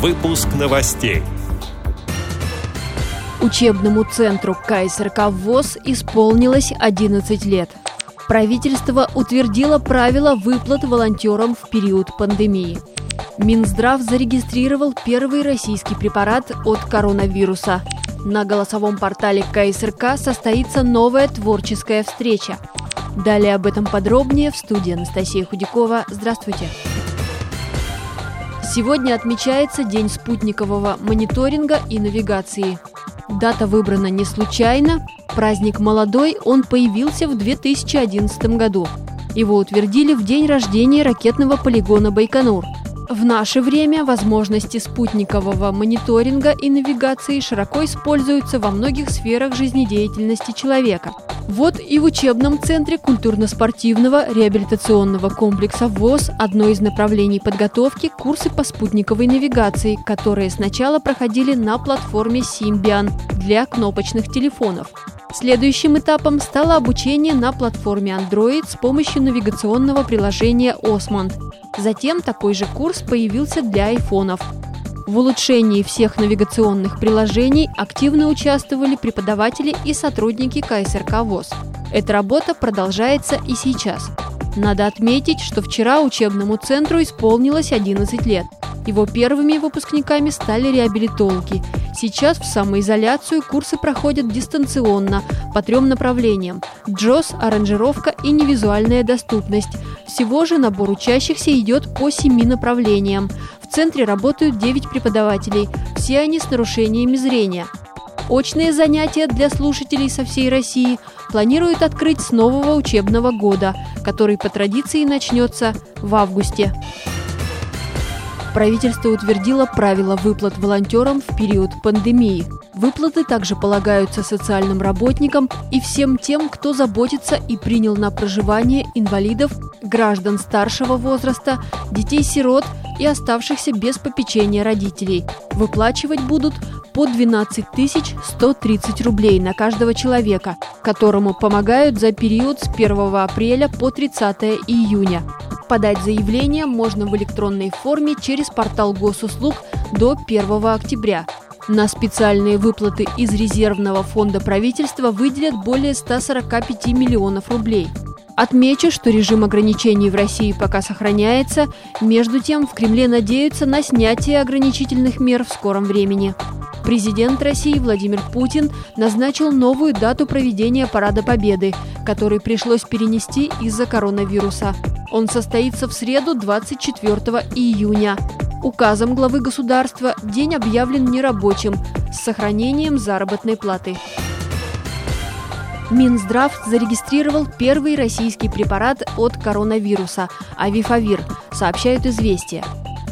Выпуск новостей. Учебному центру КСРК ВОЗ исполнилось 11 лет. Правительство утвердило правила выплат волонтерам в период пандемии. Минздрав зарегистрировал первый российский препарат от коронавируса. На голосовом портале КСРК состоится новая творческая встреча. Далее об этом подробнее в студии Анастасия Худякова. Здравствуйте. Сегодня отмечается День спутникового мониторинга и навигации. Дата выбрана не случайно. Праздник молодой, он появился в 2011 году. Его утвердили в день рождения ракетного полигона Байконур – в наше время возможности спутникового мониторинга и навигации широко используются во многих сферах жизнедеятельности человека. Вот и в учебном центре культурно-спортивного реабилитационного комплекса ВОЗ одно из направлений подготовки – курсы по спутниковой навигации, которые сначала проходили на платформе Symbian для кнопочных телефонов. Следующим этапом стало обучение на платформе Android с помощью навигационного приложения Osmond. Затем такой же курс появился для айфонов. В улучшении всех навигационных приложений активно участвовали преподаватели и сотрудники КСРК ВОЗ. Эта работа продолжается и сейчас. Надо отметить, что вчера учебному центру исполнилось 11 лет. Его первыми выпускниками стали реабилитологи – Сейчас в самоизоляцию курсы проходят дистанционно по трем направлениям – джоз, аранжировка и невизуальная доступность. Всего же набор учащихся идет по семи направлениям. В центре работают 9 преподавателей, все они с нарушениями зрения. Очные занятия для слушателей со всей России планируют открыть с нового учебного года, который по традиции начнется в августе. Правительство утвердило правила выплат волонтерам в период пандемии. Выплаты также полагаются социальным работникам и всем тем, кто заботится и принял на проживание инвалидов, граждан старшего возраста, детей-сирот и оставшихся без попечения родителей. Выплачивать будут по 12 130 рублей на каждого человека, которому помогают за период с 1 апреля по 30 июня. Подать заявление можно в электронной форме через портал госуслуг до 1 октября. На специальные выплаты из резервного фонда правительства выделят более 145 миллионов рублей. Отмечу, что режим ограничений в России пока сохраняется. Между тем, в Кремле надеются на снятие ограничительных мер в скором времени. Президент России Владимир Путин назначил новую дату проведения Парада Победы, который пришлось перенести из-за коронавируса. Он состоится в среду 24 июня. Указом главы государства день объявлен нерабочим с сохранением заработной платы. Минздрав зарегистрировал первый российский препарат от коронавируса – Авифавир, сообщают «Известия».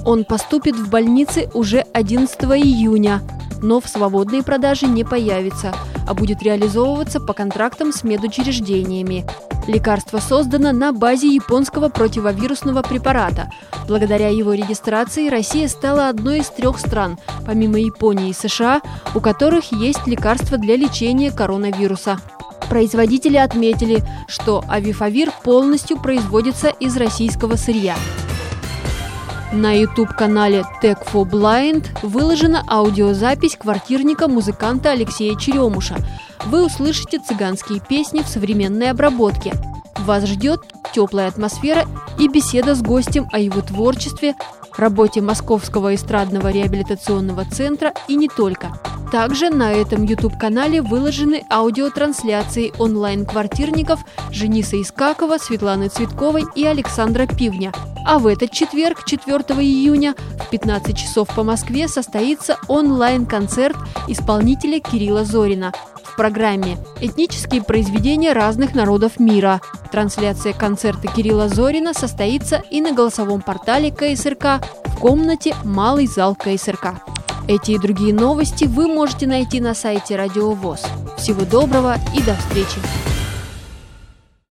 Он поступит в больницы уже 11 июня, но в свободной продаже не появится, а будет реализовываться по контрактам с медучреждениями. Лекарство создано на базе японского противовирусного препарата. Благодаря его регистрации Россия стала одной из трех стран, помимо Японии и США, у которых есть лекарство для лечения коронавируса. Производители отметили, что авифавир полностью производится из российского сырья. На YouTube-канале Tech for Blind выложена аудиозапись квартирника музыканта Алексея Черемуша. Вы услышите цыганские песни в современной обработке. Вас ждет теплая атмосфера и беседа с гостем о его творчестве, работе Московского эстрадного реабилитационного центра и не только. Также на этом YouTube-канале выложены аудиотрансляции онлайн-квартирников Жениса Искакова, Светланы Цветковой и Александра Пивня – а в этот четверг, 4 июня, в 15 часов по Москве состоится онлайн-концерт исполнителя Кирилла Зорина в программе «Этнические произведения разных народов мира». Трансляция концерта Кирилла Зорина состоится и на голосовом портале КСРК в комнате «Малый зал КСРК». Эти и другие новости вы можете найти на сайте Радио ВОЗ. Всего доброго и до встречи!